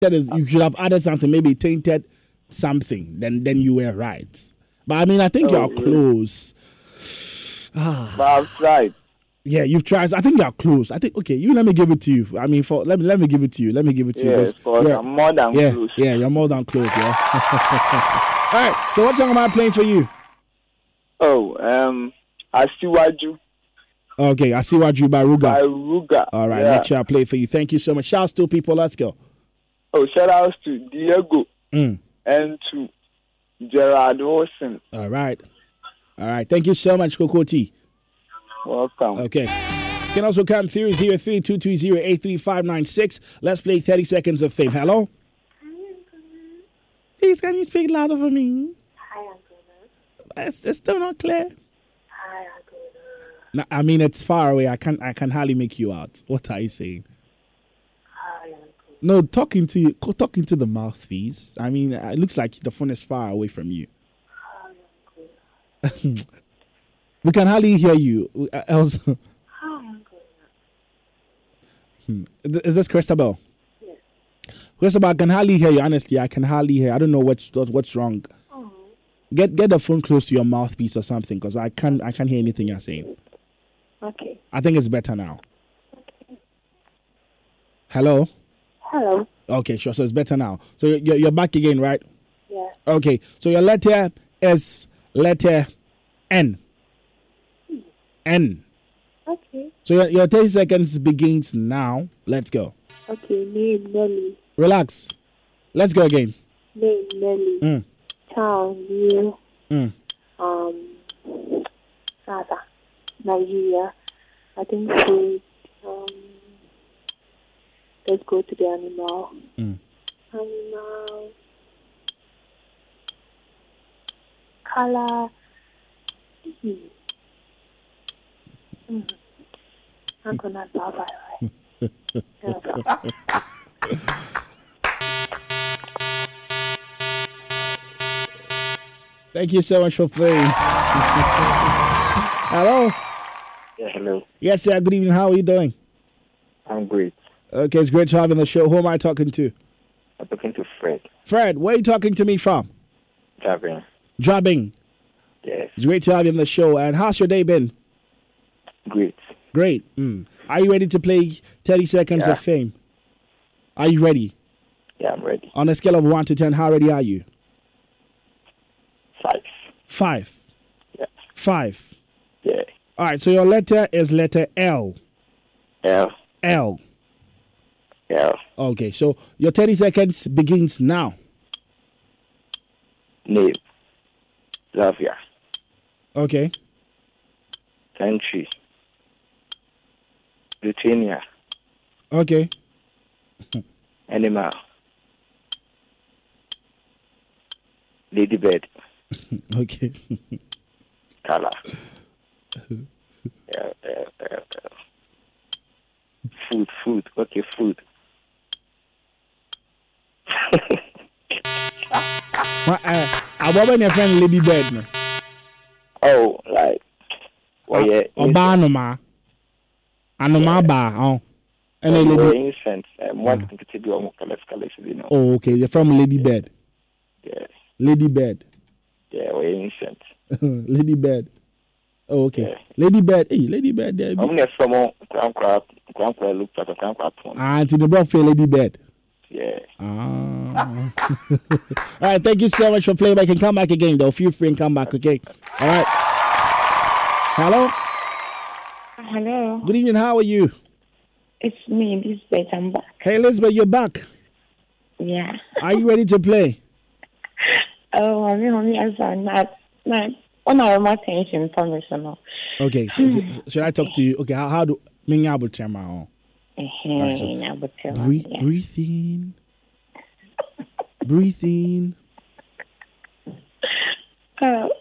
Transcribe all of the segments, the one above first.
that is you should have added something, maybe tainted something. Then then you were right. But I mean, I think Oh, you're close. But I've tried. Yeah, you've tried. I think you're close. I think okay. You let me give it to you. I mean, for let me let me give it to you. Let me give it to you. Yes, you're- I'm more than yeah, close. yeah, you're more than close. Yeah. All right. So what song am I playing for you? Oh, um, Asiwaju Okay, I see what you by Ruger. by Ruger. All right, Yeah. make sure I play for you. Thank you so much. Shouts to people. Let's go. Oh, shout outs to Diego Mm. and to Gerard Wilson. All right. All right. Thank you so much, Coco T. Welcome. Okay. You can also come through 0322083596. Let's play 30 seconds of fame. Hello? Please, can you speak louder for me? Hi, Uncle. It's, it's still not clear. Hi, Uncle. No, I mean, it's far away. I can I can hardly make you out. What are you saying? No, talking to talking to the mouthpiece. I mean, it looks like the phone is far away from you. We can hardly hear you. Uh, Else, is this Christabel? Yes. Christabel, I can hardly hear you. Honestly, I can hardly hear. I don't know what's what's what's wrong. Oh, Get get the phone close to your mouthpiece or something, because I can't I can't hear anything you're saying. okay. I think it's better now. Okay. Hello. Hello. Okay, sure. So it's better now. So you're you're back again, right? Yeah. Okay. So your letter is letter N. N. Okay. So your, your 30 seconds begins now. Let's go. Okay. Name Nelly. Relax. Let's go again. Name Nelly. Mm. Town New. Mm. Um. Sada. Nigeria. I think food. Let's go to the animal. Mm. Animal. Color. Hmm. Mm. I'm gonna bye bye. right? Thank you so much for playing. Hello. Yeah, hello. Yes, sir. Good evening. How are you doing? I'm great. Okay, it's great to have you on the show. Who am I talking to? I'm talking to Fred Fred, where are you talking to me from? Javin. Drubbing. Yes, It's great to have you on the show. And how's your day been? great. Great. Mm. Are you ready to play 30 seconds Yeah. of fame? Are you ready? Yeah, I'm ready. On a scale of 1 to 10, how ready are you? Five. Five. Yeah. Five. Yeah. All right, so your letter is letter L. L. L. L. Okay, so your 30 seconds begins now. Name. Zavia. Okay. Country. Lithuania. Okay. Animal. Ladybird. Okay. Color. yeah, yeah, yeah, yeah. Food, food. Okay, food. Uh, I want your friend Lady Bird. No? oh, like. Oh, yeah. Ọba anoma. Anoma ba. Oh. Yeah, lady. one thing to do, um, colors, colors, you know. Oh, okay. You're from Lady Bird. yes Lady Bird. yeah, we're incense. Lady Bird. Oh, okay. Yeah. Lady Bird. Hey, Lady Bird. There. I'm not from uh, Grand Crab, Grand Crab, look at Grand Crab. Ah, to the buffet, Lady Bird. Yeah. Ah. All right. Thank you so much for playing I can come back again, though. Feel free and come back, okay? All right. Hello. Hello. Good evening. How are you? It's me, Elizabeth. I'm back. Hey, Elizabeth, you're back. Yeah. Are you ready to play? Oh, I mean, only as I'm not, not, on our attention information. no. Okay. So, so- should I talk to you? Okay. How, how do Mingyabo Chema? So I would tell Breathe, yeah. breathe in. breathe in. Oh.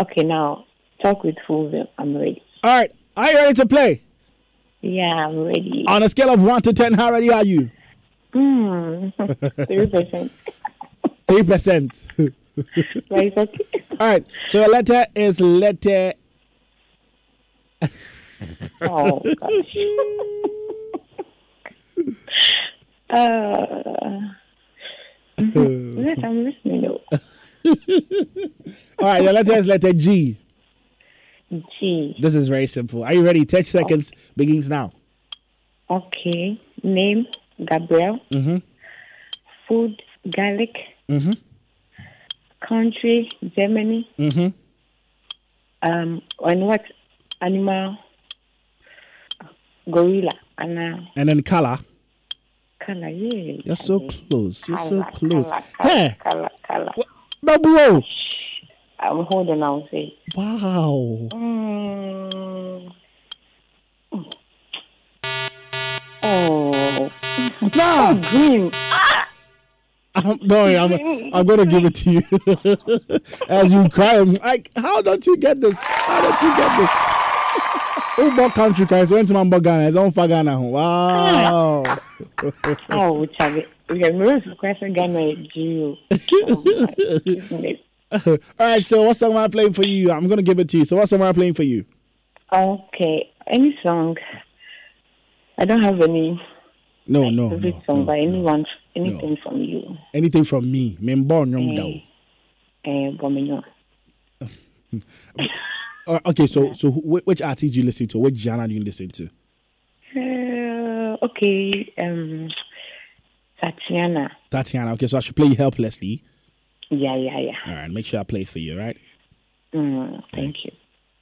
Uh, okay, now talk with Fulvio. I'm ready. All right. Are you ready to play? Yeah, I'm ready. On a scale of 1 to 10, how ready are you? Hmm, three percent. 3%. But it's okay. All right. So your letter is letter. Oh gosh. Uh, yes, I'm listening. though. All right, your letter is letter G. G. This is very simple. Are you ready? 10 seconds begins now. Okay. Name Gabriel. Mhm. Food garlic. Mhm. Country Germany. Mhm. Um, and what animal? Gorilla. And uh, And then color. color. Yeah. You're so close. You're so close. Color, Hey, color, color. no, bro. I'm holding. I'll say. Wow. Mm. Oh, Nah, green. I'm, no, I'm, I'm going to give it to you. As you cry, I'm like, how don't you get this? How don't you get this? Oh, more country guys went to my Ghana. It's on Fagana. Wow. Oh, Chavi. We have no question. Ghana, goodness. All right, so what song am I playing for you? I'm going to give it to you. So what song am I playing for you? Okay, any song. I don't have any No, no, favorite no, song, no, no. anyone, anything from you. Anything from me. Member nyom Eh, dao. eh, Bomino. Uh, okay, so so wh- which artist do you listen to? Which genre do you listen to? Uh, okay, um, Tatiana. Tatiana. Okay, so I should play you Helplessly. Yeah, yeah, yeah. All right, make sure I play it for you, all right? Mm, thank you.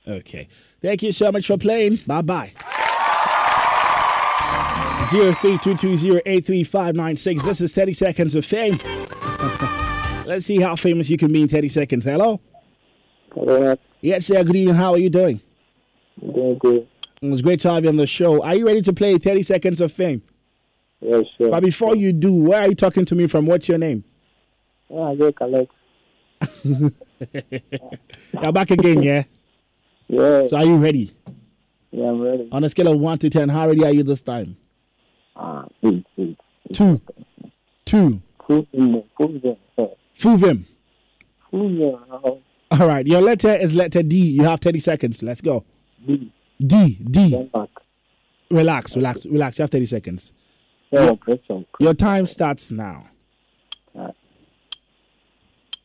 Okay. Thank you so much for playing. Bye bye. Zero three two two zero eight three five nine six. This is thirty seconds of fame. Let's see how famous you can be in thirty seconds. Hello. Hello, Yes, sir. Good evening. How are you doing? doing good. It was great to have you on the show. Are you ready to play thirty seconds of fame? Yes, sir. But before you do, where are you talking to me from? What's your name? Yeah, I get collect. You're back again, yeah. Yeah, So are you ready? yeah, I'm ready. On a scale of one to ten, how ready are you this time? Ah, eight, eight. Two. Two. Food in there, food in there. Full vim. Food in there. All right. Your letter is letter D. You have 30 seconds. Let's go. D, D. D. Denmark. Relax, relax, relax. You have 30 seconds. Yeah, operation. Your time starts now.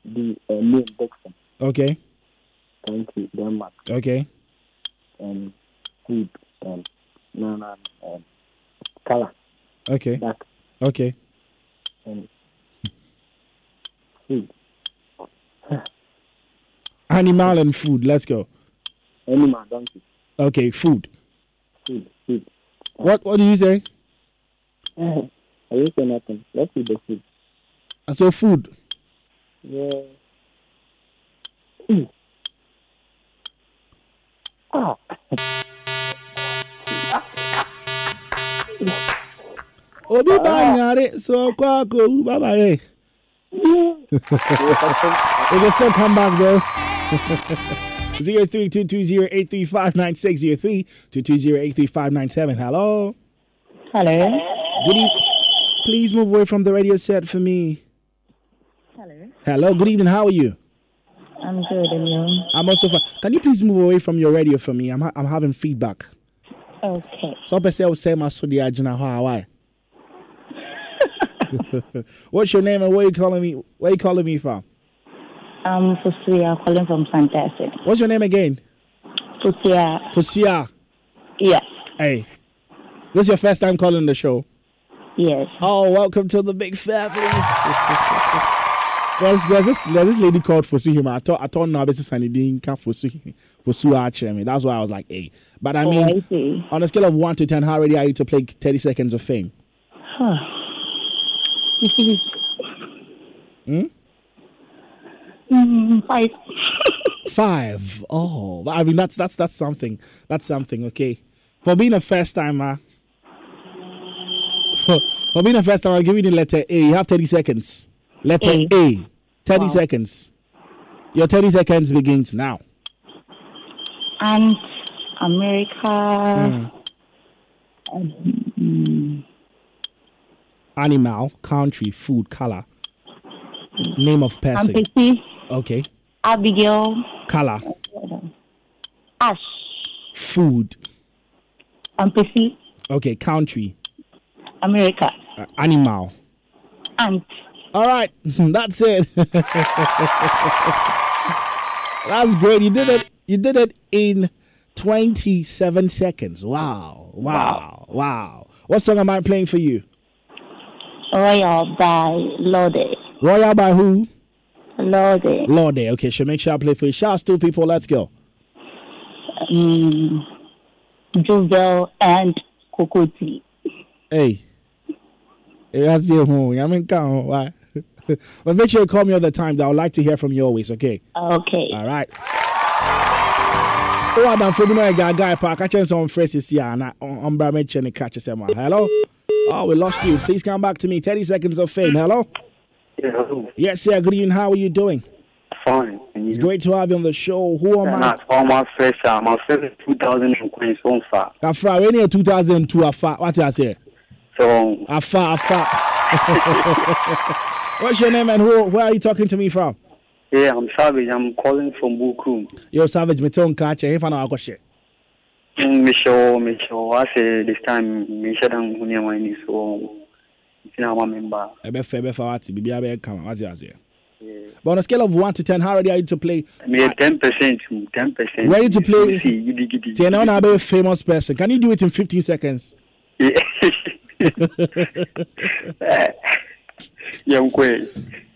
D, uh, name Dixon. Okay. Country, Denmark. Okay. And food, and no, no, and color, Okay. dark, Okay. and food. Animal and food. Let's go. Animal, donkey. Okay. Food. Food, food. What What do you say? I didn't say nothing. Let's see the food. I saw food. Yeah. Mm. Ah. Obi banyare so kwa ko baba still come back though. Zero three two two zero eight three five nine six zero three two two zero eight three five nine seven. Hello. Hello. Good evening. Please move away from the radio set for me. Hello. Hello. Good evening. How are you? I'm good, and you? I'm also fine. Can you please move away from your radio for me? I'm ha- I'm having feedback. Okay. So I say I will say my so the agina how. What's your name and where you calling me? Where you calling me from? I'm Fusia, calling from Fantastic. What's your name again? Fusia, Fusia. yes, Hey, this is your first time calling the show. yes. Oh, welcome to the big family. there's, there's this there's this lady called Fosuhima. I thought I thought now this is Sanidin can Fosu Fosu. That's why I was like, hey. But I Oh, I see. on a scale of one to ten, how ready are you to play 30 seconds of fame? Huh. hmm? Mm, five. Five. Oh, I mean that's that's that's something. That's something. Okay, for being a first timer. For, for being a first timer, I'll give you the letter A. You have thirty seconds. Letter A. A. Thirty Wow. seconds. Your thirty seconds begins now. And America. Mm, Animal, country, food, color, name of person. Ampesi, Okay, Abigail, color, Ash, food. Ampesi, Okay, country, America, Uh, animal. Ant. All right, that's it. that's great. You did it. You did it in 27 seconds. Wow. Wow. Wow. What song am I playing for you? Royal by Lorde. Royal by who? Lorde. Lorde. Okay, sure. Make sure I play for you. Shouts to people. Let's go. Mm, Juvel and Kokoti. Hey. That's your home. I mean, come on. Why? but make sure you call me all the time. I would like to hear from you always, okay? Okay. All right. Oh, Adam, for me, no, guy, guy, park. I chance on phrases here, and I, on Bramage and catch. Hello? Oh, we lost you. Please come back to me. 30 seconds of fame. Hello? Yeah, hello. Yes, sir. Good evening. How are you doing? Fine. And It's great to have you on the show. Who am And I? all my fresh out. My thousand in Queens on fire. Afra, we need 2002 Afa. What I say? So um, Afa, Afa. What's your name and who, where are you talking to me from? yeah, I'm savage. I'm calling from Buku. Yo, Savage, me tell catch if I know I got shit. Mm, Michelle, Michelle. I say this time, Michelle and Hunia Wani. So you know, I'm a member. Ebefa, Ebefa, what? Bibi, Abe, come. What did I say? But on a scale of 1 to 10, how ready are you to play? Me ten percent, mm, ten percent. Ready to play? See, giddy, giddy, Ten on giddy. a famous person. Can you do it in 15 seconds? Yeah.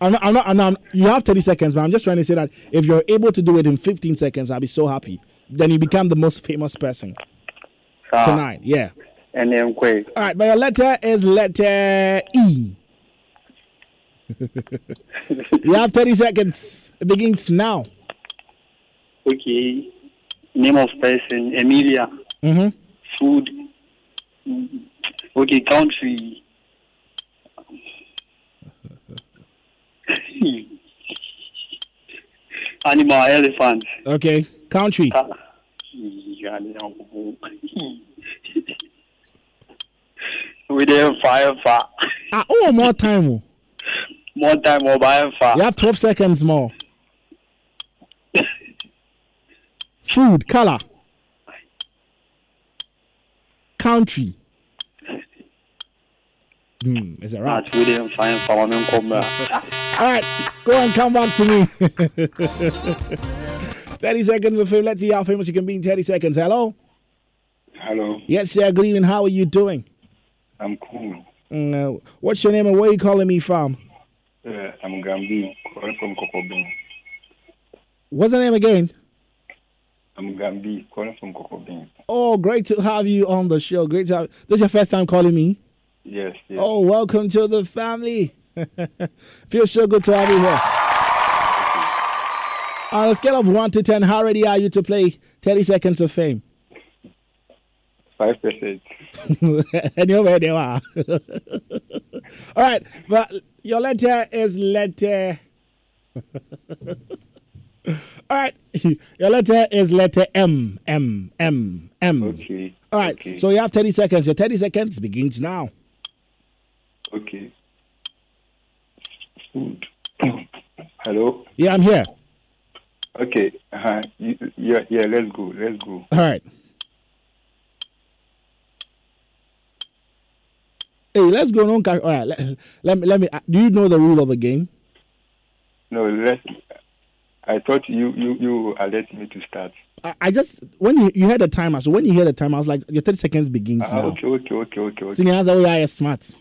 I'm. I'm not, I'm not, I'm not, you have 30 seconds, but I'm just trying to say that if you're able to do it in 15 seconds, I'll be so happy. Then you become the most famous person ah. tonight. Yeah. And then quick. All right, but your letter is letter E. you have 30 seconds. It begins now. Okay. Name of person, Emilia. Mm-hmm. Food. Okay, country. Animal, elephant. Okay. Country. Yeah, no. We there fire fire. Ah, oh, more time. oh. More time more fire fire. You have 12 seconds more. Food, color. Country. Hmm, is it right? That's we there fire fire. Me come. All right, go and come back to me. 30 seconds of fame. Let's see how famous you can be in 30 seconds. Hello? Hello, Yes, sir. Good evening. How are you doing? I'm cool. Mm, uh, what's your name and where are you calling me from? Uh, I'm Gambi, calling from Kokobin. What's the name again? I'm Gambi, calling from Kokobin. Oh, great to have you on the show. Great to have. This is your first time calling me. Yes, yes. Oh, welcome to the family. Feels so good to have you here. On a scale of 1 to 10, how ready are you to play 30 seconds of fame? Five percent. and you're All right, but your letter is letter. All right, your letter is letter M. M. M. M. Okay. All right, Okay. so you have 30 seconds. Your 30 seconds begins now. okay. Food. Hello. Yeah, I'm here. Okay. Uh-huh. Yeah, yeah. Let's go. Let's go. All right. Hey, let's go. No, all right. Let, let me. Let me. uh, Do you know the rule of the game? No, let's. I thought you you you alert me to start. I, I just when you you heard the timer. So when you hear the timer, I was like, your thirty seconds begins Ah, now. okay, okay, okay, okay, okay. Senior answer, oh yeah, you're smart.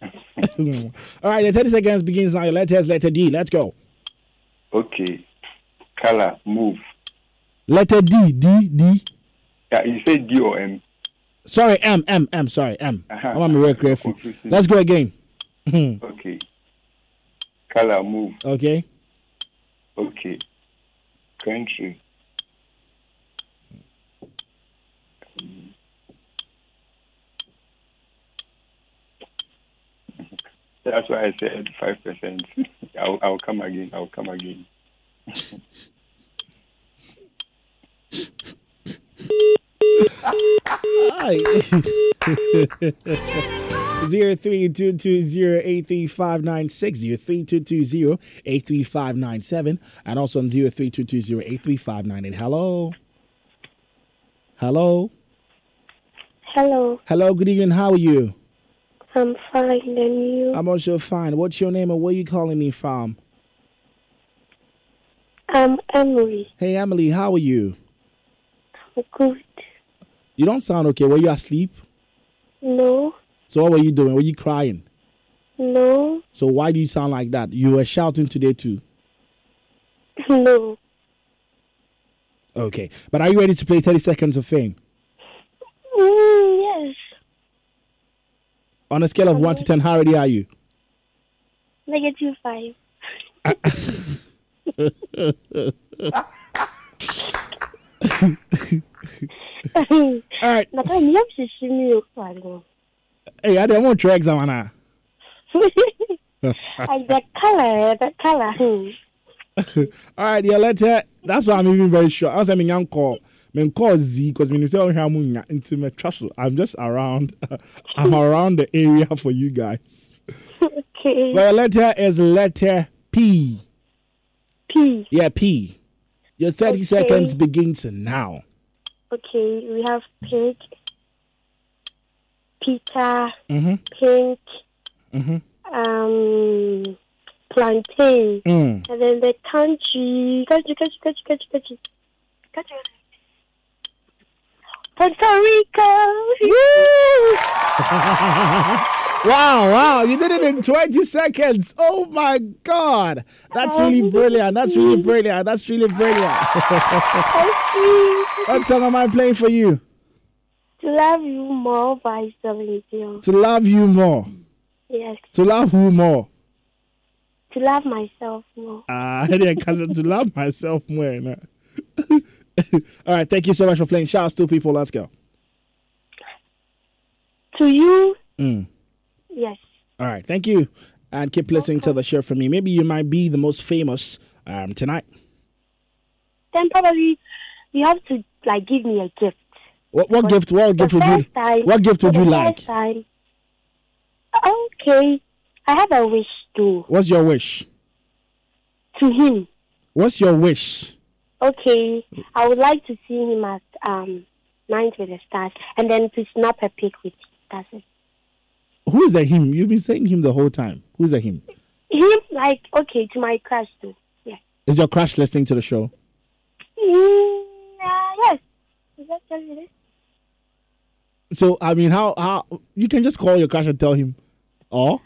all right, the thirty seconds begins now. Your letter D. Let's go. Okay. Color, move. Letter D. D. D. Yeah, you said D or M. Sorry, M. M. M. Sorry, M. Uh-huh. I'm on real careful. Let's go again. Okay. Color, move. Okay. Okay. Country. That's why I said five percent. I'll I'll come again. I'll come again. Zero three two two zero eight three five nine six zero three two two zero eight three five nine seven and also on zero three two two zero eight three five nine eight. Hello. Hello. Hello. Hello. Good evening. How are you? I'm fine, and you? I'm also fine. What's your name and where are you calling me from? I'm Emily. Hey, Emily, how are you? I'm good. You don't sound okay. Were you asleep? No, So what were you doing? Were you crying? no, So why do you sound like that? You were shouting today too. no. Okay. But are you ready to play 30 seconds of fame? Mm, yes. On a scale of 1 to 10, how ready are you? Negative five. All right. Na pa mi yam sisi mi o kwalo. Hey, I don't want your exam now. The color, the color. Hmm. All right, yeah, let's hear. That's why I'm even very sure. I was saying, young call. Men call Z because when you say oh I'm into my trust. I'm just around. I'm around the area for you guys. Okay. Well, letter is letter P. P. Yeah, P. Your 30 Okay. seconds begins now. Okay, we have pink, Peter, Mm-hmm. pink, Mhm. um, plantain, Mm. and then the country, country, country, country, country, country, country. Puerto Rico. Wow, wow, you did it in 20 seconds. Oh my God. That's really brilliant. That's really brilliant. That's really brilliant. what song am I playing for you? to love you more by Celine Dion. To love you more. Yes, To love who more? to love myself more. Ah, uh, to love myself more. no. All right, thank you so much for playing. Shouts to people. Let's go. To you, Mm. Yes. All right, thank you. And keep listening to the show from me. Maybe you might be the most famous um, tonight. Then probably you have to like give me a gift. What, what gift? What gift would you? time- What gift would for you like? time- Okay, I have a wish too. What's your wish? To him, What's your wish? okay, I would like to see him at um Night with the Stars, and then to snap a pic with. That's it. Who is that him? You've been saying him the whole time. Who's that him? Him, like, okay, to my crush too. Yeah. Is your crush listening to the show? Mm, uh, yes. Is that it? So I mean, how how you can just call your crush and tell him, oh,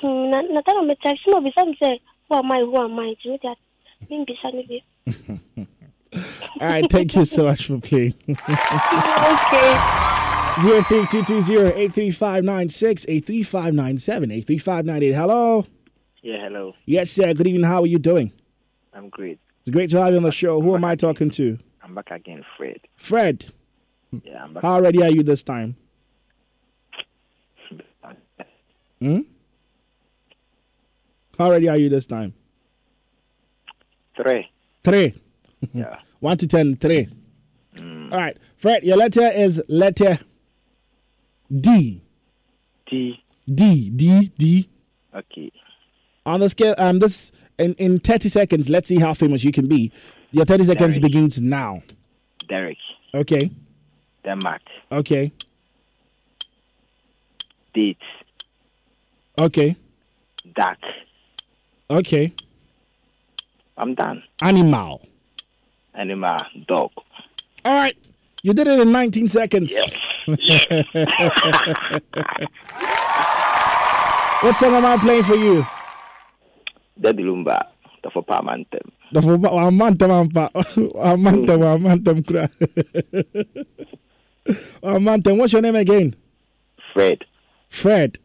Hmm, na na tell me text no say who am I who am I do that be sunny be all right. Thank you so much for playing. okay Zero three two two zero eight three five nine six eight three five nine seven eight three five nine eight. Hello. Yeah, hello. Yes, sir. Good evening. How are you doing? I'm great. It's great to have you on the show. Who am I talking to? I'm back again, Fred. Fred. Yeah, I'm back. How ready are you this time? Hmm? How ready are you this time? Three. Three. Yeah. One to ten, three. All right. Fred, your letter is letter D. T. D. D. D. Okay. On the scale, um, this in, in 30 seconds, let's see how famous you can be. Your 30 seconds Derek. begins now. Derek. Okay. Denmark. Okay. Date. Okay. Duck. Okay. I'm done. Animal. Animal. Dog. All right. You did it in 19 seconds. Yes. what song am I playing for you? Daddy Lumba. The for Parmantem. The for amantem ampa. Amantem amantem kura. Amantem. What's your name again? Fred. Fred.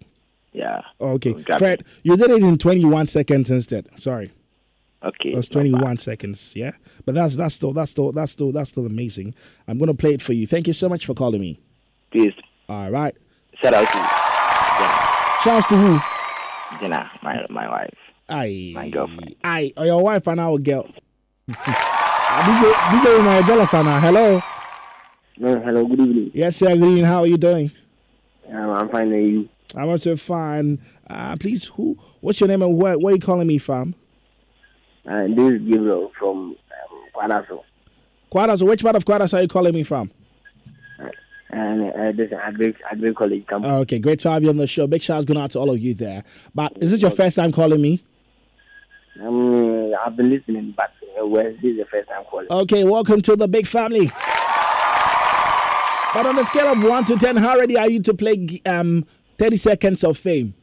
Yeah. Okay. Fred, you did it in 21 seconds instead. Sorry. Okay. It was bad. 21 seconds, yeah. But that's that's still that's still that's still that's still amazing. I'm gonna play it for you. Thank you so much for calling me. Please. All right. Shout out to Shout out to who? Jenna. Jenna, my my wife. Aye. My girlfriend. Aye. Or your wife and our girl. DJ, DJ, my jealous Anna. Hello. No, hello, good evening. Yes, sir. Good evening. How are you doing? Um, I'm fine, and you? I'm also fine. Uh, please, who? What's your name and where? Where are you calling me from? Uh, this is Gabriel from um. Quadas. Which part of Quadas are you calling me from? And uh, this agri agri college campus. Okay, great to have you on the show. Big shouts going out to all of you there. But is this your first time calling me? Um, I've been listening, but uh, well, this is the first time calling. Okay, welcome to the big family. But on a scale of 1 to 10, how ready are you to play um, 30 seconds of fame?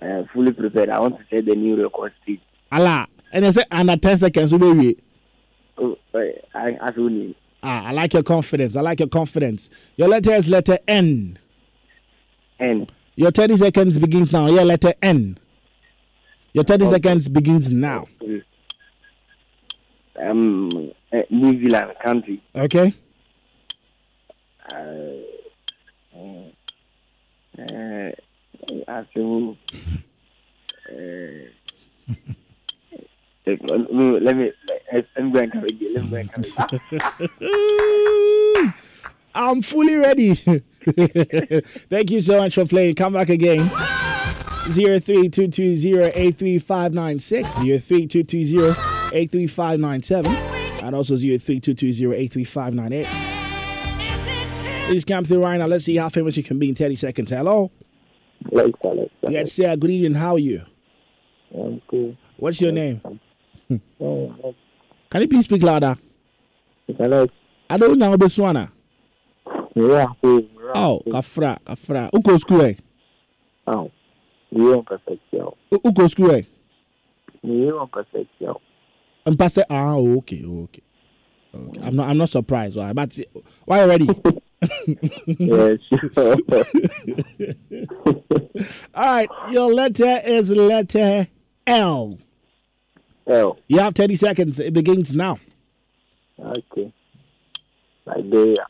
Uh, fully prepared. I want to set the new record street. Allah. And I say under 10 seconds, maybe. Oh, uh, I, I you. Ah, I like your confidence. I like your confidence. Your letter is letter N. N. Your 30 seconds begins now. Yeah, letter N. Your 30 seconds begins now. Um, uh, New Zealand country. Okay? Uh, uh, uh, I feel, uh, let me let me let me go come again. Let me go and come again. I'm fully ready. Thank you so much for playing. Come back again. 0322083596, 0322083597, and also 0322083598. Please come through right now. Let's see how famous you can be in 30 seconds. Hello? Let's go, let's go. Yes, sir. Good evening. How are you? I'm cool. What's your name? Oh, Can you please speak louder? hello. I don't know this one. ah. Yeah. Oh, kafra, kafra. Uko school eh? Oh, you perfection. U- Uko school eh? You perfection. And pass it. Ah, okay, okay. Okay. I'm not. I'm not surprised. Why? But why already? ready? Yes, sure. All right. Your letter is letter L. oh, You have 30 seconds. It begins now. okay. Liberia.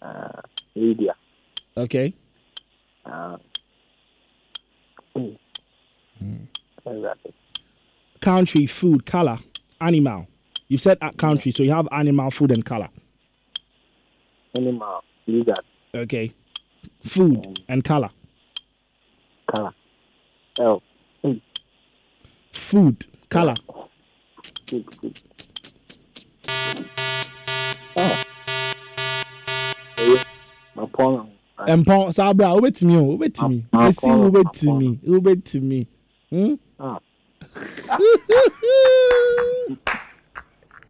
Uh. Okay. Uh, mm. Exactly. Country, food, color, animal. You said country, so you have animal, food, and color. Animal. Lizard. Okay. Food and color. Color. Oh, Food, color. Oh. Empon, Sabra, over to me, over to me. Ah, I see ah, over ah, to me, over to me. Hmm? Ah.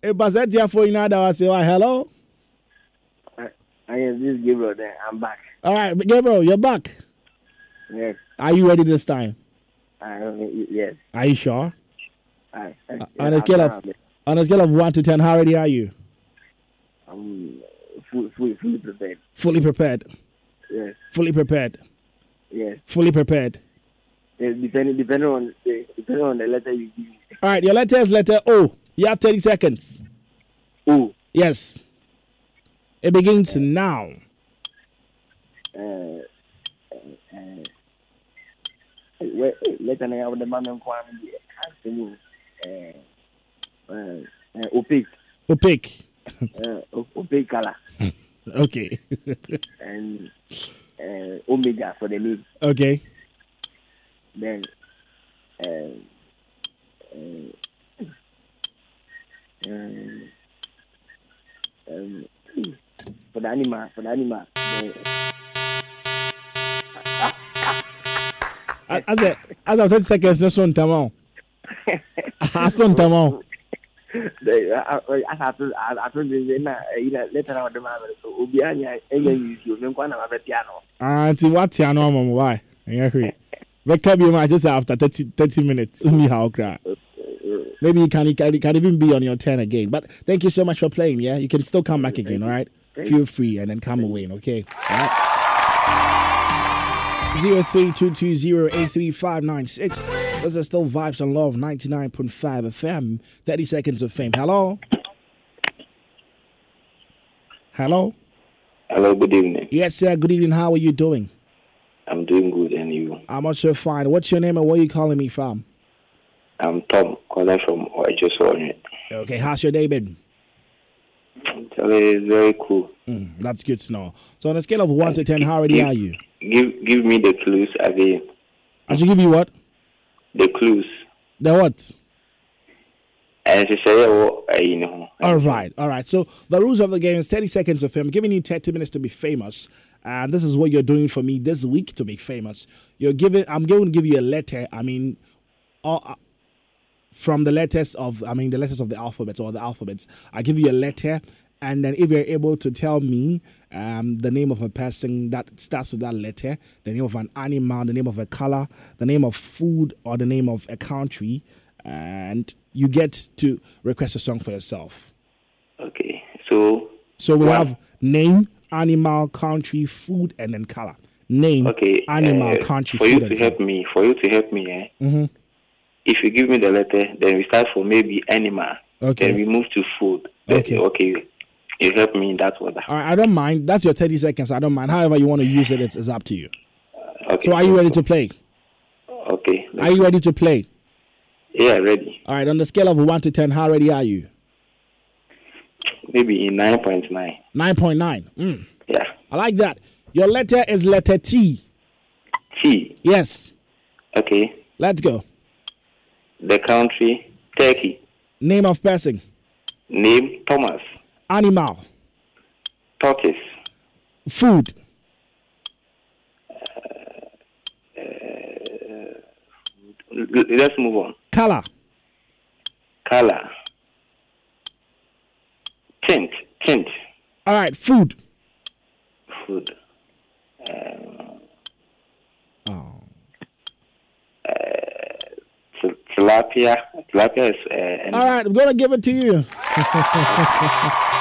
Hey, Bassett here for you now. That was say, "Why, hello. I am this Gabriel then. I'm back. All right, Gabriel, you're back. Yes. Are you ready this time? I, yes. Are you sure? I, Uh, on a scale of on a scale of one to ten, how ready are you? I'm fully, fully, fully prepared. Fully prepared. Yes. Fully prepared. Yes. Fully prepared. yes. Depending, depending on the, depending on the letter you give. All right, your letter is letter O. You have 30 seconds. Oh, Yes. It begins now. uh, uh, uh, wait, wait, letter na yawo the man and kwan bi asemu uh, uh, uh, opaque Opaque. uh, o- opaque color Okay. and uh, omega for the name okay. then uh, uh, um, um, for the animal for the animal then, As a as of 30 seconds, that's one time. Asunta mo. asatụ dị na letara ọdịma obi anya enyeghị izu onye nkwa na mabịa nọ anti wati anụ ọmụmụ wai enyeghị bɛka bio ma just after 30, 30 minutes anyhow cry. Maybe you can, you can, you can even be on your turn again. But thank you so much for playing yeah? You can still come back again all right feel free and then come away okay? Zero three two two zero eight three five nine six. Those are still vibes and love 99.5 FM. 30 seconds of fame. Hello. Hello. Hello, good evening. Yes, sir. Good evening. How are you doing? I'm doing good, and you? I'm also fine. What's your name and where are you calling me from? I'm Tom, calling from I just wanted. Okay, how's your day been? It's very cool. Mm, that's good to know. So, on a scale of 1 to 10, how ready are you? Give give me the clues again. I should give you what? The clues. The what? ayi ne ho All right, all right. So the rules of the game is 30 seconds of fame. Giving you 30 minutes to be famous. And this is what you're doing for me this week to be famous. You're giving I'm going to give you a letter. I mean all, uh, from the letters of I mean the letters of the alphabet or the alphabets. I give you a letter and then if you're able to tell me um, the name of a person that starts with that letter, the name of an animal, the name of a color, the name of food, or the name of a country, and you get to request a song for yourself. okay so So we Wow. have name, animal, country, food, and then color. Name, okay animal, uh, country, for you to help color. me for you to help me eh, Mhm. if you give me the letter then we start from maybe animal Okay. then we move to food Okay. okay you help me in that order All right, I don't mind. That's your 30 seconds. I don't mind. However, you want to use it, it's, it's up to you. okay So, are you ready to play? okay Are you ready to play? yeah ready All right, on the scale of 1 to 10, how ready are you? maybe in 9.9 9.9. Mm, yeah I like that. Your letter is letter T. T Yes, okay let's go. the country Turkey Name of person, name Thomas animal, tortoise. Food, L- l- let's move on. Color, color. Tint tint. All right, food. food. Oh. Tilapia tilapia is uh, All right, I'm going to give it to you.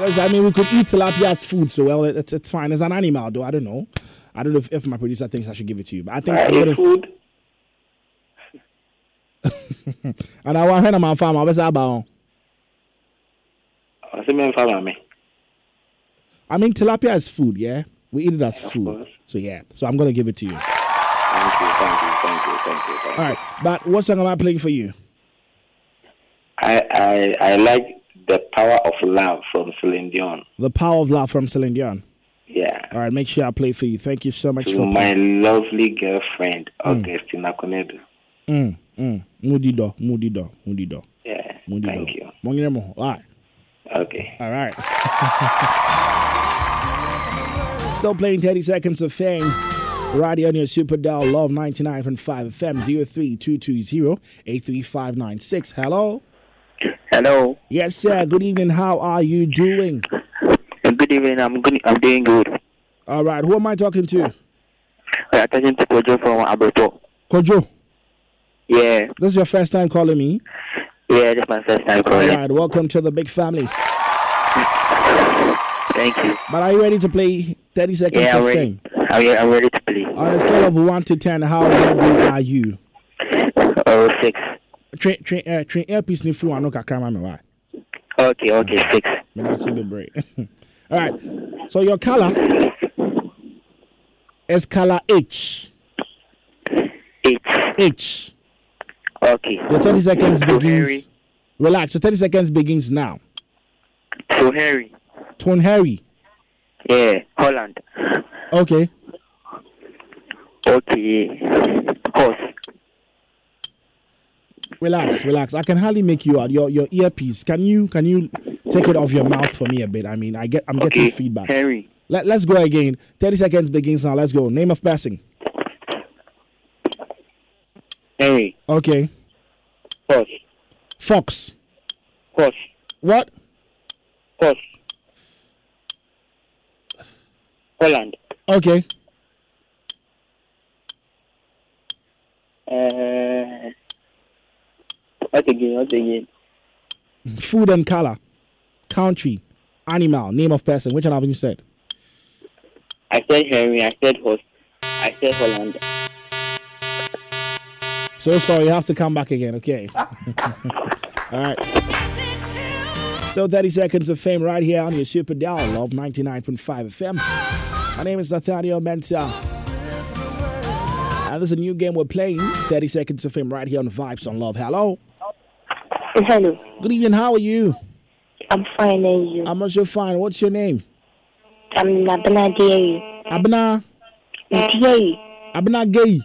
Yes, I mean, we could eat tilapia as food, so well, it's, it's fine. It's an animal, though. I don't know. I don't know if, if my producer thinks I should give it to you, but I think uh, gonna, food and I want to my farm. I was about. ɔsɛ mɛmfa ma me I mean, tilapia is food, yeah. We eat it as food, so yeah. So I'm gonna give it to you. Thank you thank you thank you thank you thank All but what song am I playing for you? I, I I like the power of love from Celine Dion The Power of Love from Celine Dion. yeah All right, make sure I play for you. Thank you so much to for my playing. lovely girlfriend Augustina Konedu Mm, mm. Moody do, moody do, moody do, yeah moody thank you. All right. okay All right. Still playing 30 seconds of fame. Radio on your Super Dial Love 99.5 FM 03220-83596. Hello? Hello. Yes, sir. Good evening. How are you doing? Good evening. I'm good. I'm doing good. All right. Who am I talking to? I'm talking to Kojo from Abepo. Kojo. Yeah. This is your first time calling me. Yeah, this is my first time calling. All right. Welcome to the big family. Thank you. But are you ready to play 30 seconds Yeah, I'm of ready. fame? I'm ready to play. On a scale of 1 to 10, how ready are you? Oh, six. Train, train, uh, train earpiece ni free one no kakra ma me why? Okay, okay, six. Me not see the break. All right. So your color is color H. Eight. H. Okay. Your 30 seconds begins. Harry. Relax. Your 30 seconds begins now. So Harry. Tone Harry. Yeah. Holland. Okay. Okay. course. Relax, relax. I can hardly make you out. Your your earpiece. Can you can you take it off your mouth for me a bit? I mean, I get I'm getting Okay. feedback. Harry. Let, let's go again. 30 seconds begins now. Let's go. Name of passing. Harry. Okay. Fox. Fox. Horse. What? Horse. Holland. Okay. Uh, what again? What again? Food and color. Country. Animal. Name of person. Which one have you said? I said Henry. I said host. I said Holland. So sorry, you have to come back again, okay? All right. So 30 seconds of fame right here on your Super Dial of 99.5 FM. My name is Nathaniel Mensah. And this is a new game we're playing. 30 seconds of fame right here on Vibes on Love. Hello. Hello. Good evening. How are you? I'm fine, and you? I'm also fine. What's your name? I'm Nabana Diary. Abna. Diary. Abna Gay.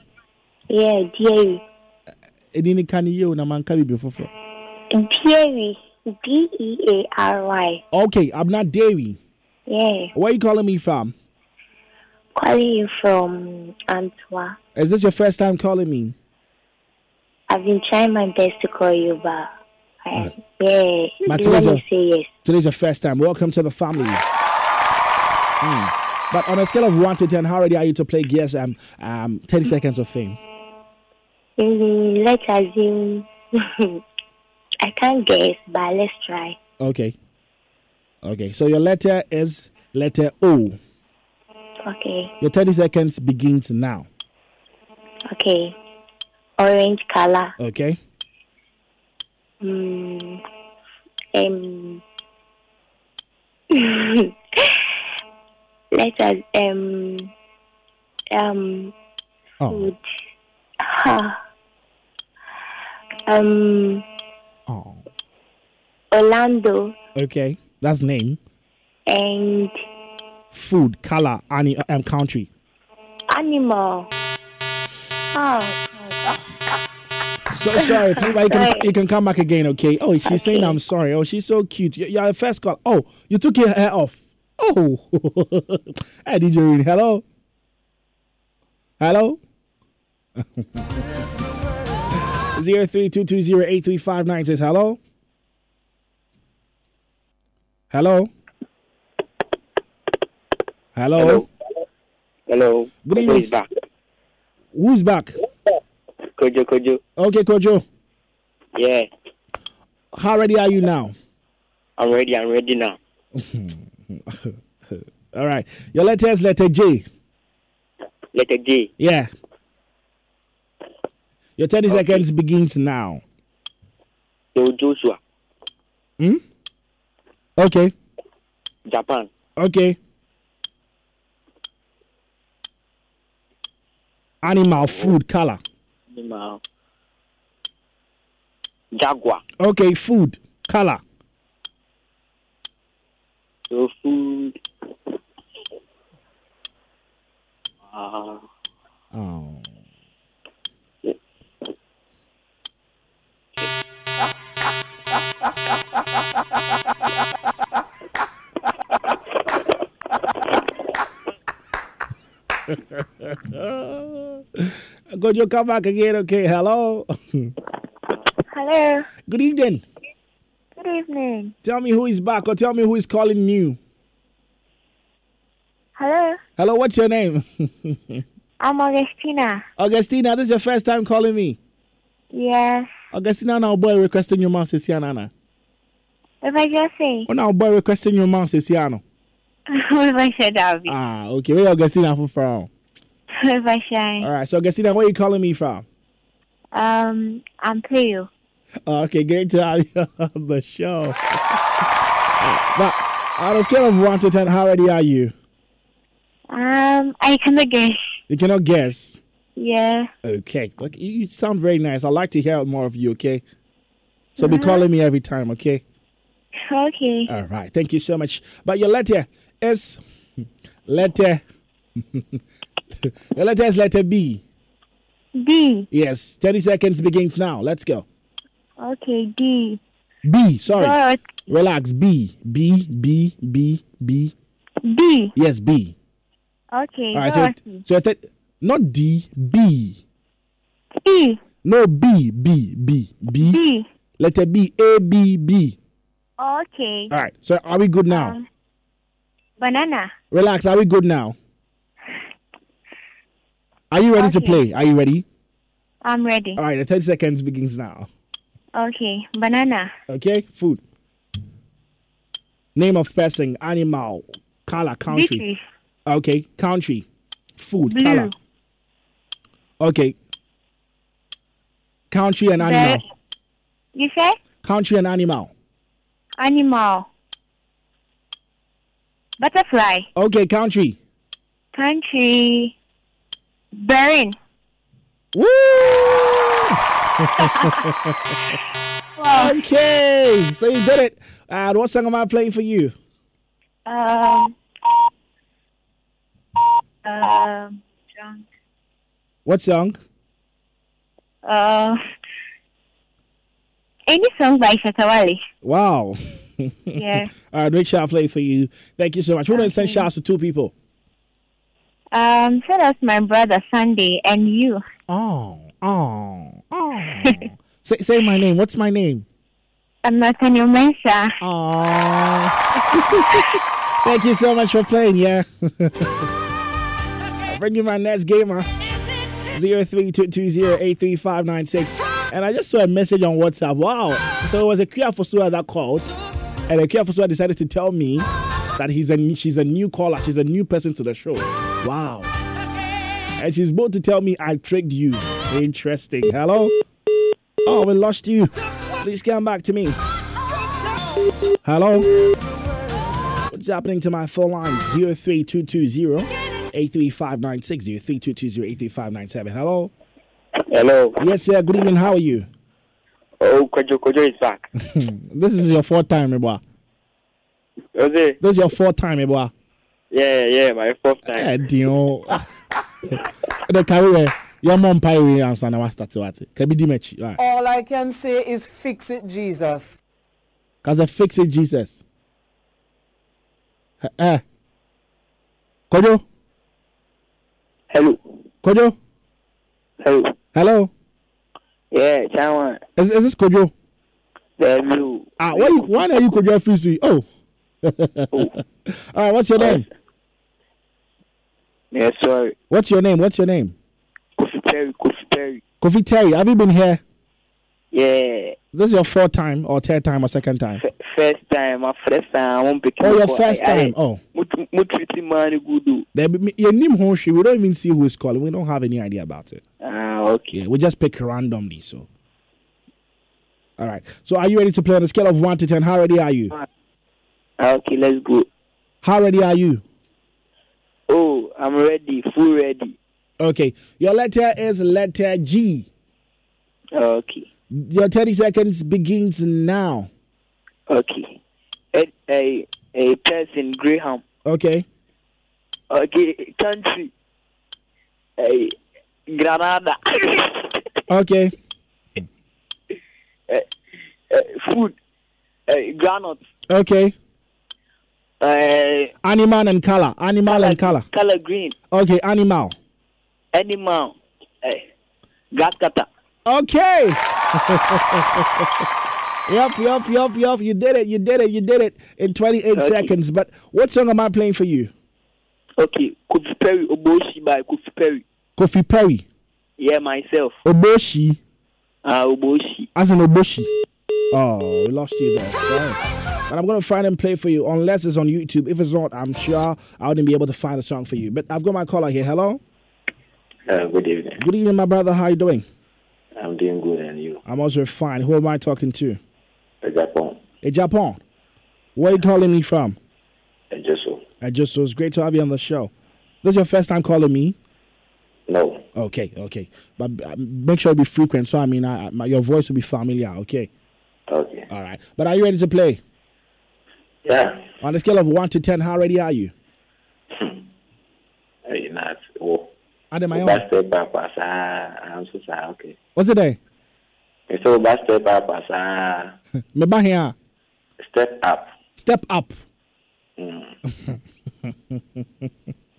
Yeah, Diary. Eh, Edini kani yo na manka bibi foforo. Dairy. D E A R Y. Okay, I'm not Dairy. Yeah. Where are you calling me from? Calling you from Antwerp. Is this your first time calling me? I've been trying my best to call you, but I, yeah, But today's say yes. Today's your first time. Welcome to the family. Hmm. But on a scale of 1 to 10, how ready are you to play Guess um, um, 10 Seconds of Fame? Mm, let's assume I can't guess, but let's try. Okay. Okay, so your letter is letter O. Okay, Your 30 seconds begins now. Okay. Orange color. Okay? Mm, um, let's as um um Oh. food. Ha. um Oh. Orlando Okay. That's name. and Food, color, and um, country. animal. Oh, So sorry, please, but you can, you can come back again, okay? Oh, she's saying I'm sorry. Oh, she's so cute. You- You're the first call. Oh, you took your hair off. Oh, hey, DJ Rooney. Hello? Hello? Zero three two two zero eight three five nine says hello. Hello. Hello. Hello. Hello. Good evening. Who's back? Kojo, Kojo. Okay, Kojo. Yeah, How ready are you now? I'm ready. I'm ready now. All right. Your letter is letter J. Letter J. Yeah. Your 30 seconds begins now. So Joshua. Hmm? Okay. Japan. Okay. Animal, food, color. Animal. Jaguar. Okay, food, color. So food. Uh, Oh. Could you come back again? Okay, hello. hello. Good evening. Good evening. Tell me who is back or tell me who is calling you. Hello. Hello, what's your name? I'm Augustina. Augustina, this is your first time calling me. Yes. Augustina, now boy requesting your mouse is What If I just say, Oh, now boy requesting your mouse is Ah, okay. Where are you Augustina from? from? if I shine. All right. So Augustina, where are you calling me from? Um, I'm Cleo. Oh, okay, great to have you on the show. now, on a scale of one to ten, how ready are you? Um, I cannot guess. You cannot guess. Yeah. Okay. Look, you sound very nice. I'd like to hear more of you. Okay. So be calling me every time. Okay. Okay. All right. Thank you so much. But your letter is letter. your letter is letter B. D. Yes. Thirty seconds begins now. Let's go. Okay, D. B. Sorry. Dot. Relax. B. B. B. B. B. D. Yes. B. Okay. All right. So, Dorothy. so th- not D. B. E. No B. B. B. B. D. Letter B. A. B. B. Okay. All right. So are we good now? Um, banana. Relax. Are we good now? Are you ready to play? Are you ready? I'm ready. All right. The 30 seconds begins now. Okay. Banana. Okay. Food. Name of person, animal, color, country. Okay. Country. Food, Blue. color. Okay. Country and animal. Bird. You say? Country and animal. Animal. Butterfly. Okay. Country. Country. Berlin. Woo! Wow. Okay. So you did it. And what song am I playing for you? Um. Um. drunk. What song? Uh. Any song by Shatta Wale. Wow. Yeah. All right, make sure I play for you. Thank you so much. We're going to send shouts to two people. Um, so that's my brother Sunday and you. Oh, oh, oh. say, say my name. What's my name? I'm Nathaniel Mensah. Oh. Thank you so much for playing, yeah. I'll bring you my next gamer. 0322083596. And I just saw a message on WhatsApp. Wow. So it was a Kia Fosua that called. And a Kia Fosua decided to tell me that he's a she's a new caller. She's a new person to the show. Wow. And she's about to tell me I tricked you. Interesting. Hello? Oh, we lost you. Please come back to me. Hello? What's happening to my phone line? 03220 83596 03220 83597. Hello? Hello. Yes, sir. Good evening. How are you? Oh, Kojo Kojo is back. this is your fourth time, my boy. Jose? This is your fourth time, my boy. Yeah, yeah, my fourth time. Eh, Dio. The career. Your mom pie we answer na wasta to what? Kabi mechi. All I can say is fix it, Jesus. Cause I fix it, Jesus. Eh, Eh. Kojo? Hello. Kojo? Hello. Hello? Yeah, Chawan. Is, is this Kojo? Hello. Ah, why, you- why are you Kojo Free Oh. oh. All right, what's your name? Yeah, sorry. What's your name? What's your name? Kofi Perry, Kofi Perry. Kofi Terry. Have you been here? Yeah. This is your fourth time or third time or second time? F- first time, my first time. I won't pick Oh, your first time. Oh. Mutriti mani gudu. There be- Your name Hoshi. We don't even see who is calling. We don't have any idea about it. Ah, okay. Yeah, we just pick randomly. So, all right. So, are you ready to play on a scale of one to ten? How ready are you? Ah, Okay, let's go. How ready are you? Oh, I'm ready. Full ready. Okay. Your letter is letter G. Okay. Your thirty seconds begins now. Okay. A, a, a person, Graham. Okay. Okay, country. A Granada. Okay. uh, uh, food. Uh, granite. Okay. Uh, Animal and color. Animal and color. color green. Okay. Animal. Animal. Uh, grass cutter. Okay. yep, yep, yep, yep. You did it. You did it. You did it in 28 Okay. seconds. But what song am I playing for you? Okay, Kofi Perry, Oboshi by Kofi Perry. Kofi Perry. Yeah, myself. Oboshi. Uh, Oboshi. As in Oboshi. Oh, we lost you there. Sorry. But I'm going to find and play for you unless it's on YouTube. If it's not, I'm sure I wouldn't be able to find a song for you. But I've got my caller here. Hello. Uh, good evening. Good evening, my brother. How you doing? I'm doing good, and you? I'm also fine. Who am I talking to? Uh, Japan. In Japan. Where are you calling me from? Uh, just so. I just so it's great to have you on the show. This is your first time calling me. No. Okay, okay, but uh, make sure it be frequent. So I mean, I, I- my, your voice will be familiar. Okay, Okay. all right. But are you ready to play? Yeah. On a scale of one to ten, how ready are you? Hey, not. Oh. Baste papa sa. I'm so sorry. Okay. What's it there? So baste papa sa. Me ba here. Step up. Step up. Mm.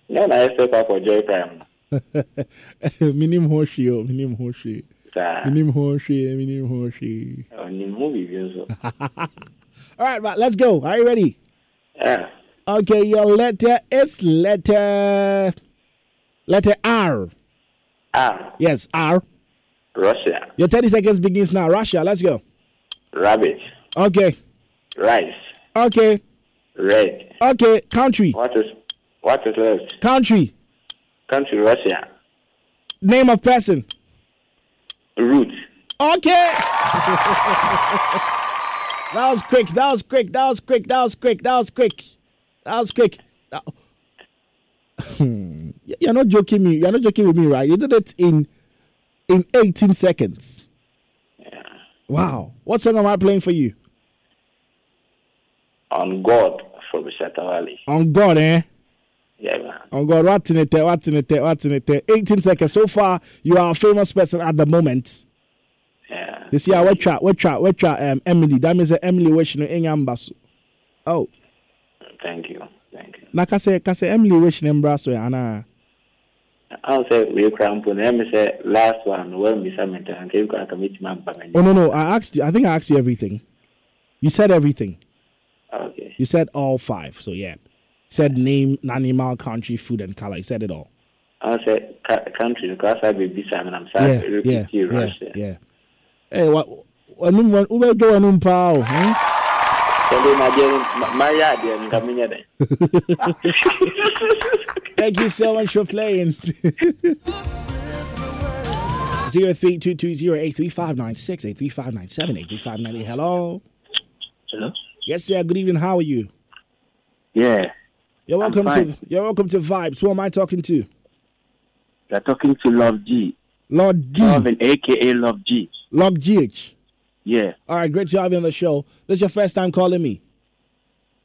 No, na step up for joy prime. minim hoshi o, minim hoshi. Sa. Minim hoshi, minim hoshi. On the movie. All right, but let's go. Are you ready? Yeah. Okay, your letter is letter letter R. Ah. Yes, R. Russia. Your 30 seconds begins now. Russia, let's go. Rabbit. Okay. Rice. Okay. Red. Okay. Country. What is what is left? Country. Country Russia. Name of person. Root. Okay. that was quick. That was quick. That was quick. That was quick. That was quick. That was quick. That- Hmm. You're not joking me. You're not joking with me, right? You did it in in 18 seconds. Yeah. Wow. What song am I playing for you? On God from Shatta Wale. On God, eh? Yeah, man. On God, what's in it there? What's in it? What's in it there? 18 seconds. So far, you are a famous person at the moment. Yeah. This year, what try, what try, what try, um, Emily. That means that Emily wishing in Yambasu. Oh, Thank you. Thank you. na kase kase Emily wishing in Brasso, Anna. I'll say we cramp on them. Say last one. Well, Miss Hamilton, and you can commit my Oh no, no, I asked you. I think I asked you everything. You said everything. Okay. You said all five. So yeah, said name, animal, country, food, and color. You said it all. Say ca- country because I be and I'm sorry. Yeah, yeah, yeah, Russia. yeah. Hey, what? Wanum wan ube jo wanum pao. Huh? Sende na je my yard and coming in. Thank you so much for playing. Zero three two two zero eight three five nine six eight three five nine seven eight three five nine eight. Hello. Hello? Yes, sir. Good evening. How are you? Yeah. You're welcome to you're welcome to Vibes. Who am I talking to? You're talking to Love G. Lord D. Love and AKA Love G. Log GH. Yeah. All right, great to have you on the show. This is your first time calling me.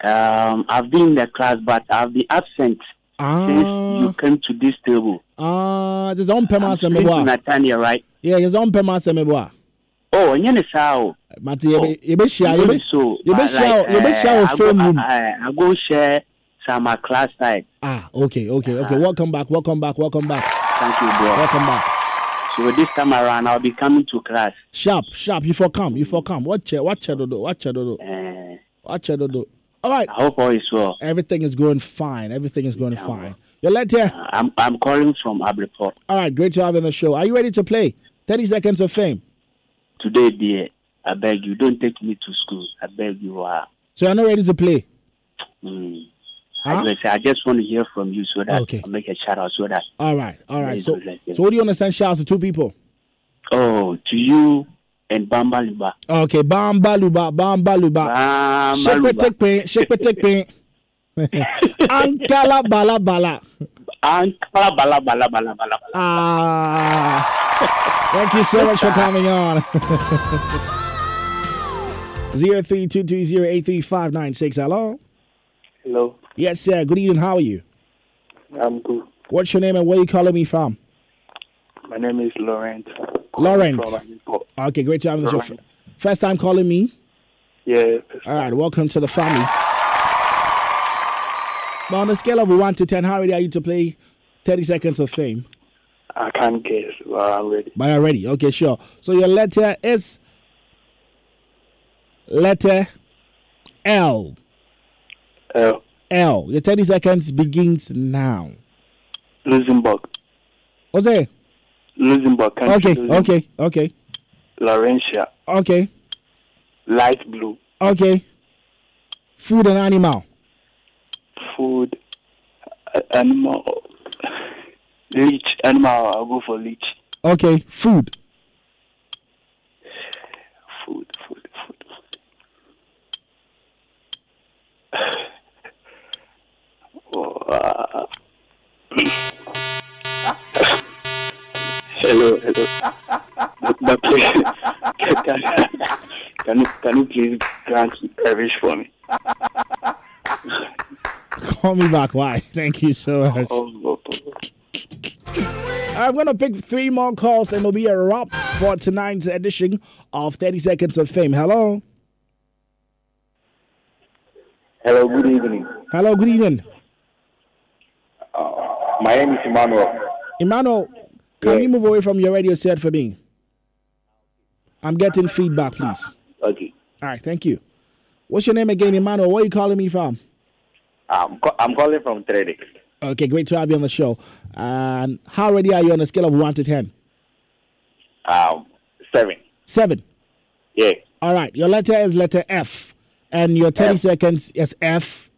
Um, I've been in the class, but I've been absent since you Ah, came to this table. ah, is on Pema I'm speaking to Semeboa. Nathaniel, right? Yeah, it's on Pema Semeboa. Oh, and you know, Mate, you be share, you be so, you be share, you be share I your phone room. I, I, I go share some my class side. Ah, okay, okay, okay. Welcome back, welcome back, welcome back, Thank you, bro. welcome back. So this time around, I'll be coming to class. Sharp, sharp. You for come, you for come. Watch it, watch it, dodo, watch it, dodo, Uh, watch it, dodo. All right, I hope all is well. everything is going fine. Everything is going fine. Your letter. I'm I'm calling from Abreport All right, great to have you on the show. Are you ready to play? Thirty seconds of fame. today, dear. I beg you, don't take me to school. I beg you. Uh, So you're not ready to play. mm. Huh? I, just, I just want to hear from you so that Okay. I make a shout out so that All right, all right. So, good, like that. so what do you understand? Shouts to two people. oh to you and Bamba Luba. Okay, bamba luba, bamba luba. Bamba Shake Luba. take pain, shake take pain. Ankala bala bala. Ankara bala bala bala bala bala. Ah, thank you so much for coming on. Zero three two two zero eight three five nine six. Hello. Hello, Yes, sir. Good evening. How are you? I'm good. What's your name and where you calling me from? My name is Laurent. Laurent. Okay, great to have you. This is your Laurent. f- First time calling me. Yeah. All right, welcome to the family. Now, on a scale of one to ten, how ready are you to play 30 seconds of fame? I can't guess, but I'm ready. But you're ready. Okay, sure. So your letter is letter L. L. L. Your 30 seconds begins now. Luxembourg. What's it? Luxembourg. country, Okay, Luxembourg. okay, okay, Laurentia. okay, Light blue. okay. Food and animal. Food. Animal. Leech. Animal. I'll go for leech. Okay, food. Food. Food. Food. Hello, hello. But, but please, can, can, can you can you please grant a wish for me? Call me back. Why? Thank you so oh, much. Oh, oh, oh. I'm going to pick three more calls and it'll be a wrap for tonight's edition of 30 Seconds of Fame. Hello. Hello, good evening. Hello, good evening. My name is Emmanuel. Emmanuel, can you move away from your radio set for me? I'm getting feedback, please. Okay. All right, thank you. What's your name again, Emmanuel? Where are you calling me from? I'm, I'm calling from Trading. Okay, great to have you on the show. And how ready are you on a scale of 1 to 10? Um, seven. 7. Yeah. All right, your letter is letter F. And your 30 seconds is F.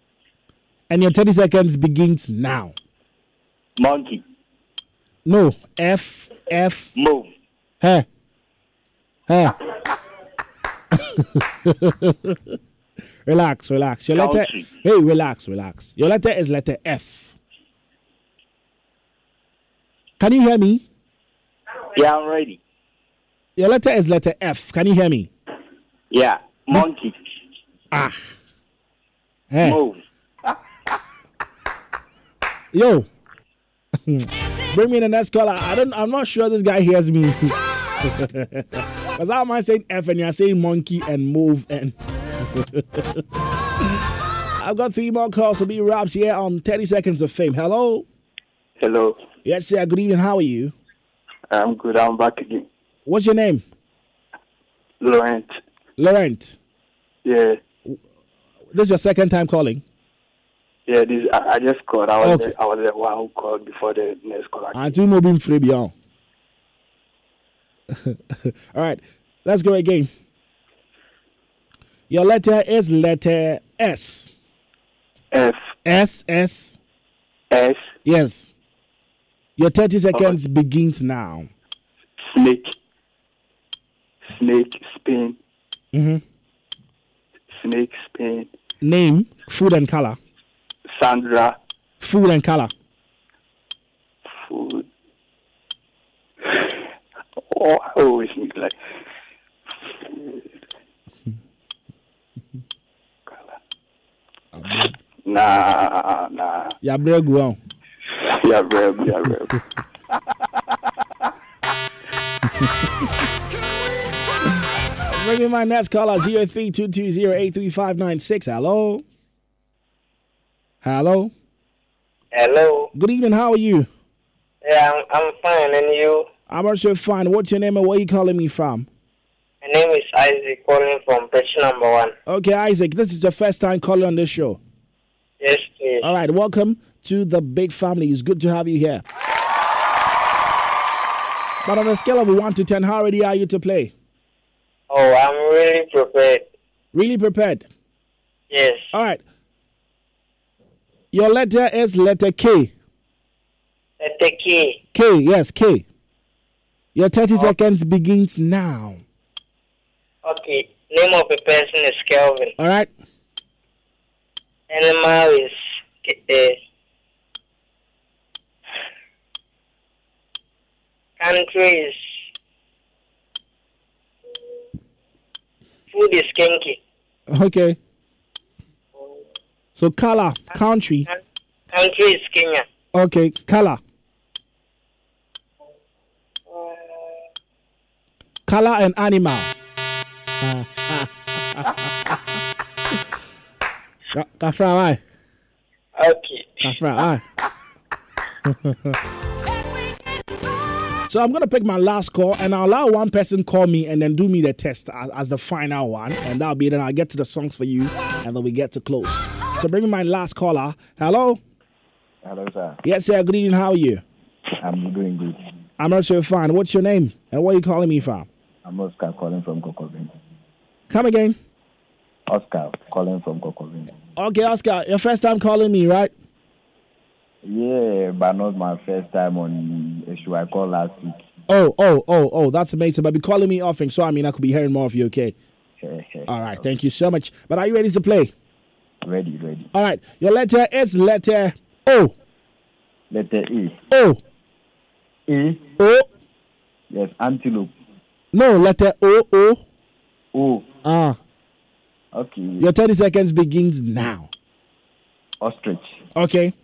And your 30 seconds begins now. Monkey. No, F, F. Move. Hey. Hey. relax, relax. Your letter. Country. Hey, relax, relax. Your letter is letter F. Can you hear me? Yeah, I'm ready. Your letter is letter F. Can you hear me? Yeah. Monkey. Ah. Hey. Move. Yo. Hmm. Bring me the next caller. I don't I'm not sure this guy hears me. Because how am I saying F and you're saying monkey and move and. I've got three more calls to be wraps here on 30 Seconds of Fame. Hello? Hello. Yes, sir. Good evening. How are you? I'm good. I'm back again. What's your name? Laurent. Laurent. Yeah. This is your second time calling? Yeah, this I, I just called. I was Okay. the, I was the one who called before the next caller. And two more being free beyond. All right, let's go again. Your letter is letter S. F. S S. S. Yes. Your 30 seconds begins now. Snake. Snake spin. hmm Snake spin. Name, food and color. Sandra. Food and color. Food. Oh, I always need like. Nah, nah. Yeah, break go Yeah, bro. Yeah, bro. Bring me my next caller 0322083596. Hello. Hello. Hello. Good evening. How are you? Yeah, I'm, I'm fine. And you? I'm also fine. What's your name and where are you calling me from? My name is Isaac, calling from page number one. Okay, Isaac, this is your first time calling on this show. Yes, please. All right, welcome to the big family. It's good to have you here. But on a scale of 1 to 10, how ready are you to play? Oh, I'm really prepared. Really prepared? Yes. All right. Your letter is letter K. Letter K. K, yes, K. Your 30 seconds begins now. Okay. Name of a person is Kelvin. All right. Animal is uh, country is food is kinky. Okay. So color, country. Country is Kenya. Okay, color. Color and animal. Ka- Kafra, why? Okay. Kafra, why? So I'm gonna pick my last call and I'll allow one person call me and then do me the test as, as the final one, and that'll be then I'll get to the songs for you, and then we get to close. So bring me my last caller. Hello. Hello, sir. Yes, sir. Good evening. How are you? I'm doing good. I'm also fine. What's your name and where are you calling me from? I'm Oscar calling from Kokovin. Come again. Oscar calling from Kokovin. Okay, Oscar. Your first time calling me, right? Yeah, but not my first time on issue. I called last week. Oh, oh, oh, oh. That's amazing. But be calling me often, so I mean I could be hearing more of you. Okay. All right. Thank you so much. But are you ready to play? Ready, ready. All right. Your letter is letter O. Letter E. O. E. O. Yes, antelope. No, letter O. O. O. Ah. Okay. Your 30 seconds begins now. Ostrich. Okay.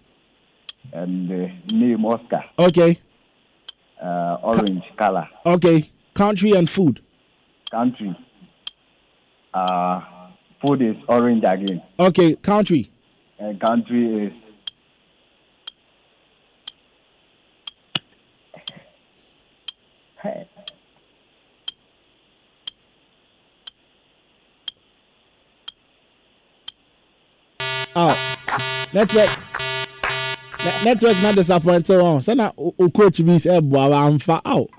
And uh, name Oscar. Okay. Uh, orange color. Okay. Country and food. Country. Uh, food is orange again. Okay. Country. And country is Oh. Network. Ne- network not disappointed. Oh, uh, so now coach be say boy I'm far out.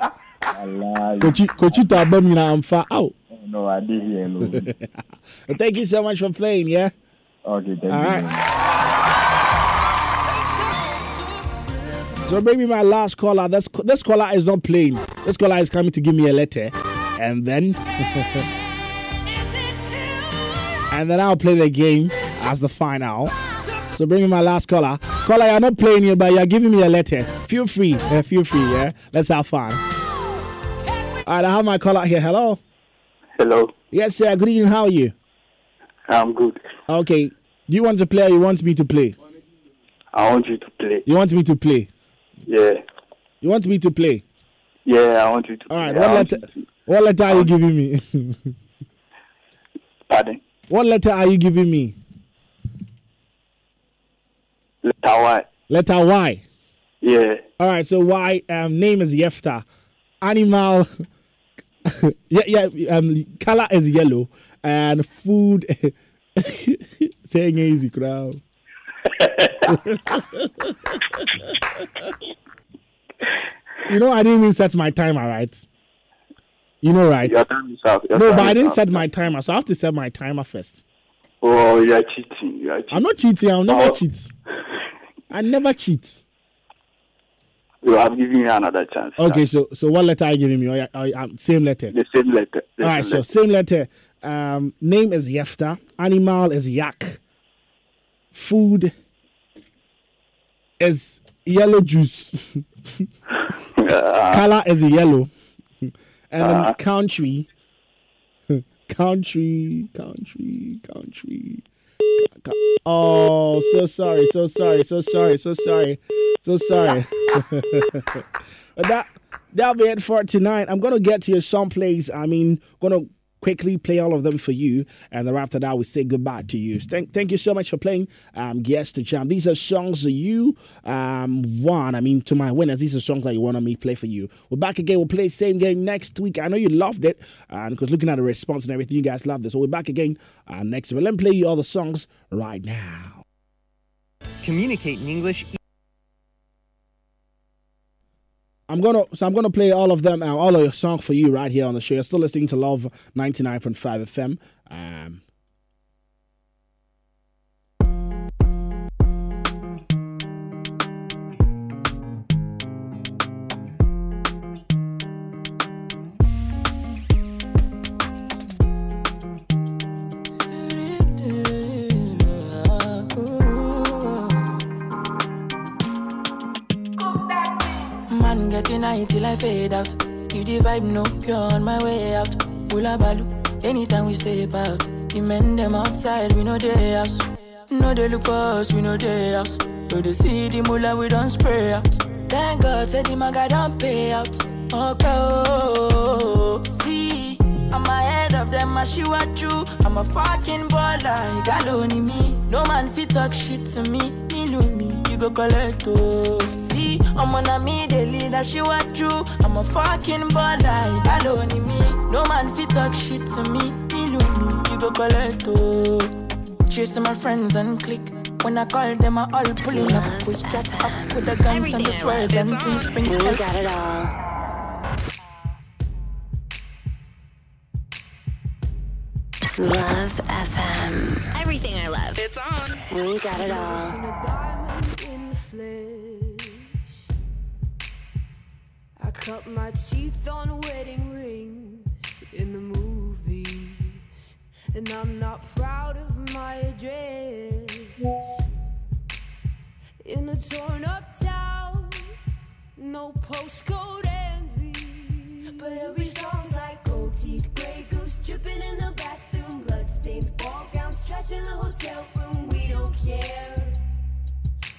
Allah. Coach coach to abem na I'm far out. No, I did hear alone. Thank you so much for playing, yeah? Okay, thank All you. right. So bring me my last caller. This this caller is not playing. This caller is coming to give me a letter, and then and then I'll play the game as the final. So bring me my last caller. Caller, you're not playing here, but you're giving me a letter. Feel free. Uh, feel free. Yeah. Let's have fun. All right, I have my caller here. Hello. Hello. Yes, sir. Good evening. How are you? I'm good. Okay. Do you want to play or you want me to play? I want you to play. You want me to play? Yeah. You want me to play? Yeah, I want you to All right. play. What letter? What letter are you giving me? Pardon? what letter are you giving me? Letter Y. Letter Y. Yeah. All right. So Y. Um, name is Yefta. Animal. yeah, yeah. Um, color is yellow, and food. Saying easy, crowd. you know, I didn't even set my timer, right? You know, right? Your time is up. Your no, time but I didn't set my timer, so I have to set my timer first. Oh, you are cheating. You are cheating. I'm not cheating. I'll never Oh. cheat. I never cheat. You have given you another chance. Okay, so so what letter are you giving me? Or, or, um, same letter. The same letter. The All right, same so letter. same letter. Um, name is Yefta. Animal is yak. Food is yellow juice. Color is yellow. And Uh. country, country, country, country. Oh, so sorry, so sorry, so sorry, so sorry, so sorry. but that that'll be it for tonight. I'm gonna get to your song plays. I mean, gonna quickly play all of them for you, and then after that we say goodbye to you. Thank thank you so much for playing. Um, guess the jam. These are songs that you um won. I mean, to my winners, these are songs that you wanted me to play for you. We're back again. We'll play the same game next week. I know you loved it, and because looking at the response and everything, you guys loved it. So we're back again uh, next week. Let me play you all the songs right now. Communicate in English. I'm gonna so I'm gonna play all of them, uh, all of your songs for you right here on the show. You're still listening to Love 99.5 FM. Um, High till I fade out. If the vibe no pure on my way out. Hula balu, anytime we step out. The men them outside, we know they house. No they look for us, we know they house. No they see the mullah, we don't spray out. Thank God, said the maga don't pay out. Okay, oh, see, I'm ahead of them, I she what you. I'm a fucking baller, you got me. No man fit talk shit to me, me me, go collect oh. See, I'm on a me, the leader, she what you. I'm a fucking baller, you got only me. No man fit talk shit to me, me lo me, you go collect oh. Cheers my friends and click. When I call them, I all pulling up. We strap up with the guns and the swords and things spring. We got it all. Love FM. Everything I love. It's on. We got it all. Cut my teeth on wedding rings in the movies, and I'm not proud of my address. In a torn up town, no postcode envy, but every song's like gold teeth, gray goose dripping in the bathroom, bloodstains, ball gowns, trash in the hotel room. We don't care.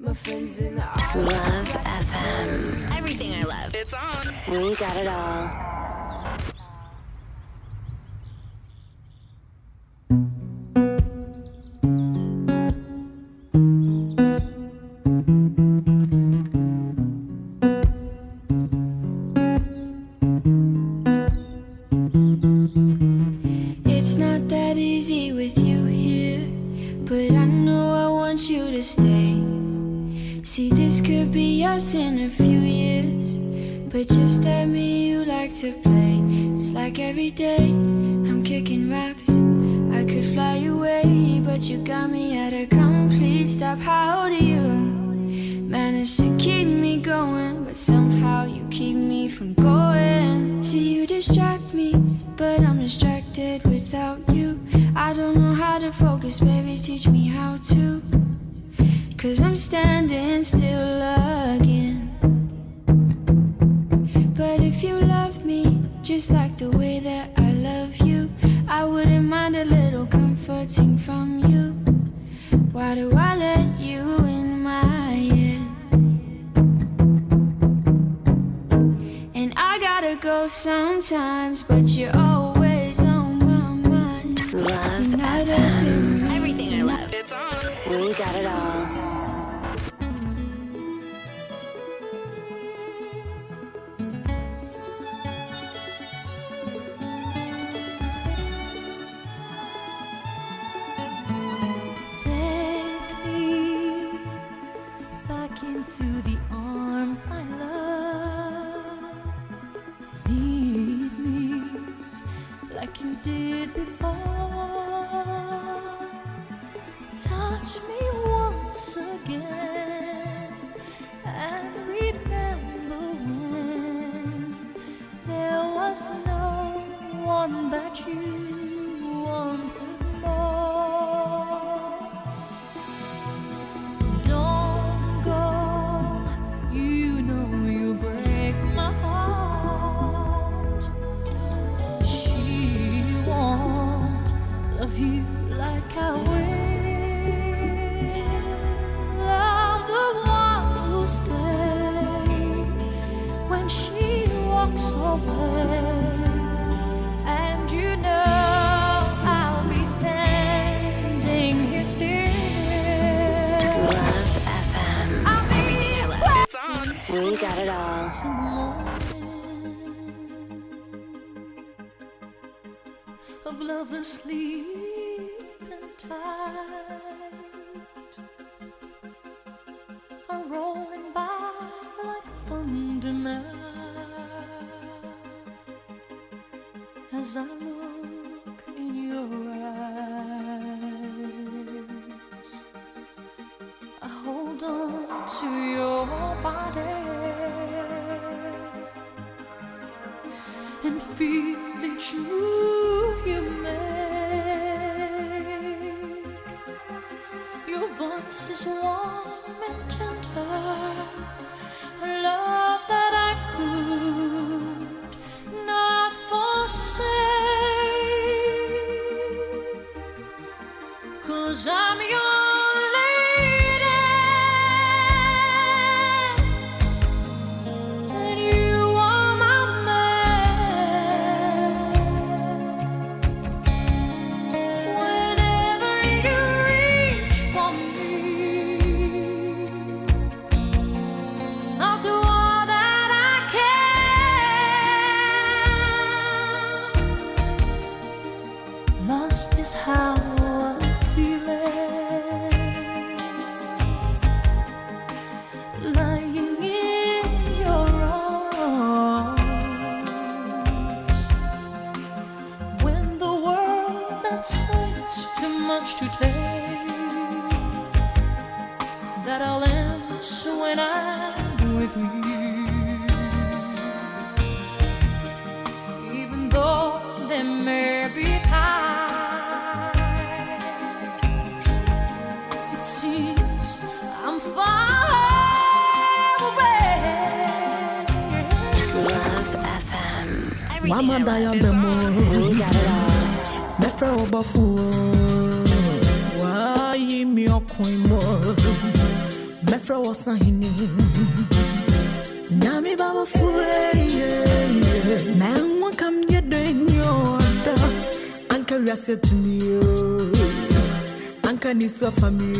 My friends in the Love FM. Everything I love. It's on. We got it all. to play. It's like every day I'm kicking rocks. I could fly away, but you got me at a complete stop. How do you manage to keep me going? But somehow you keep me from going. See, you distract me, but I'm distracted without you. I don't know how to focus, baby. Teach me how to. Cause I'm standing sometimes, but you're how famille.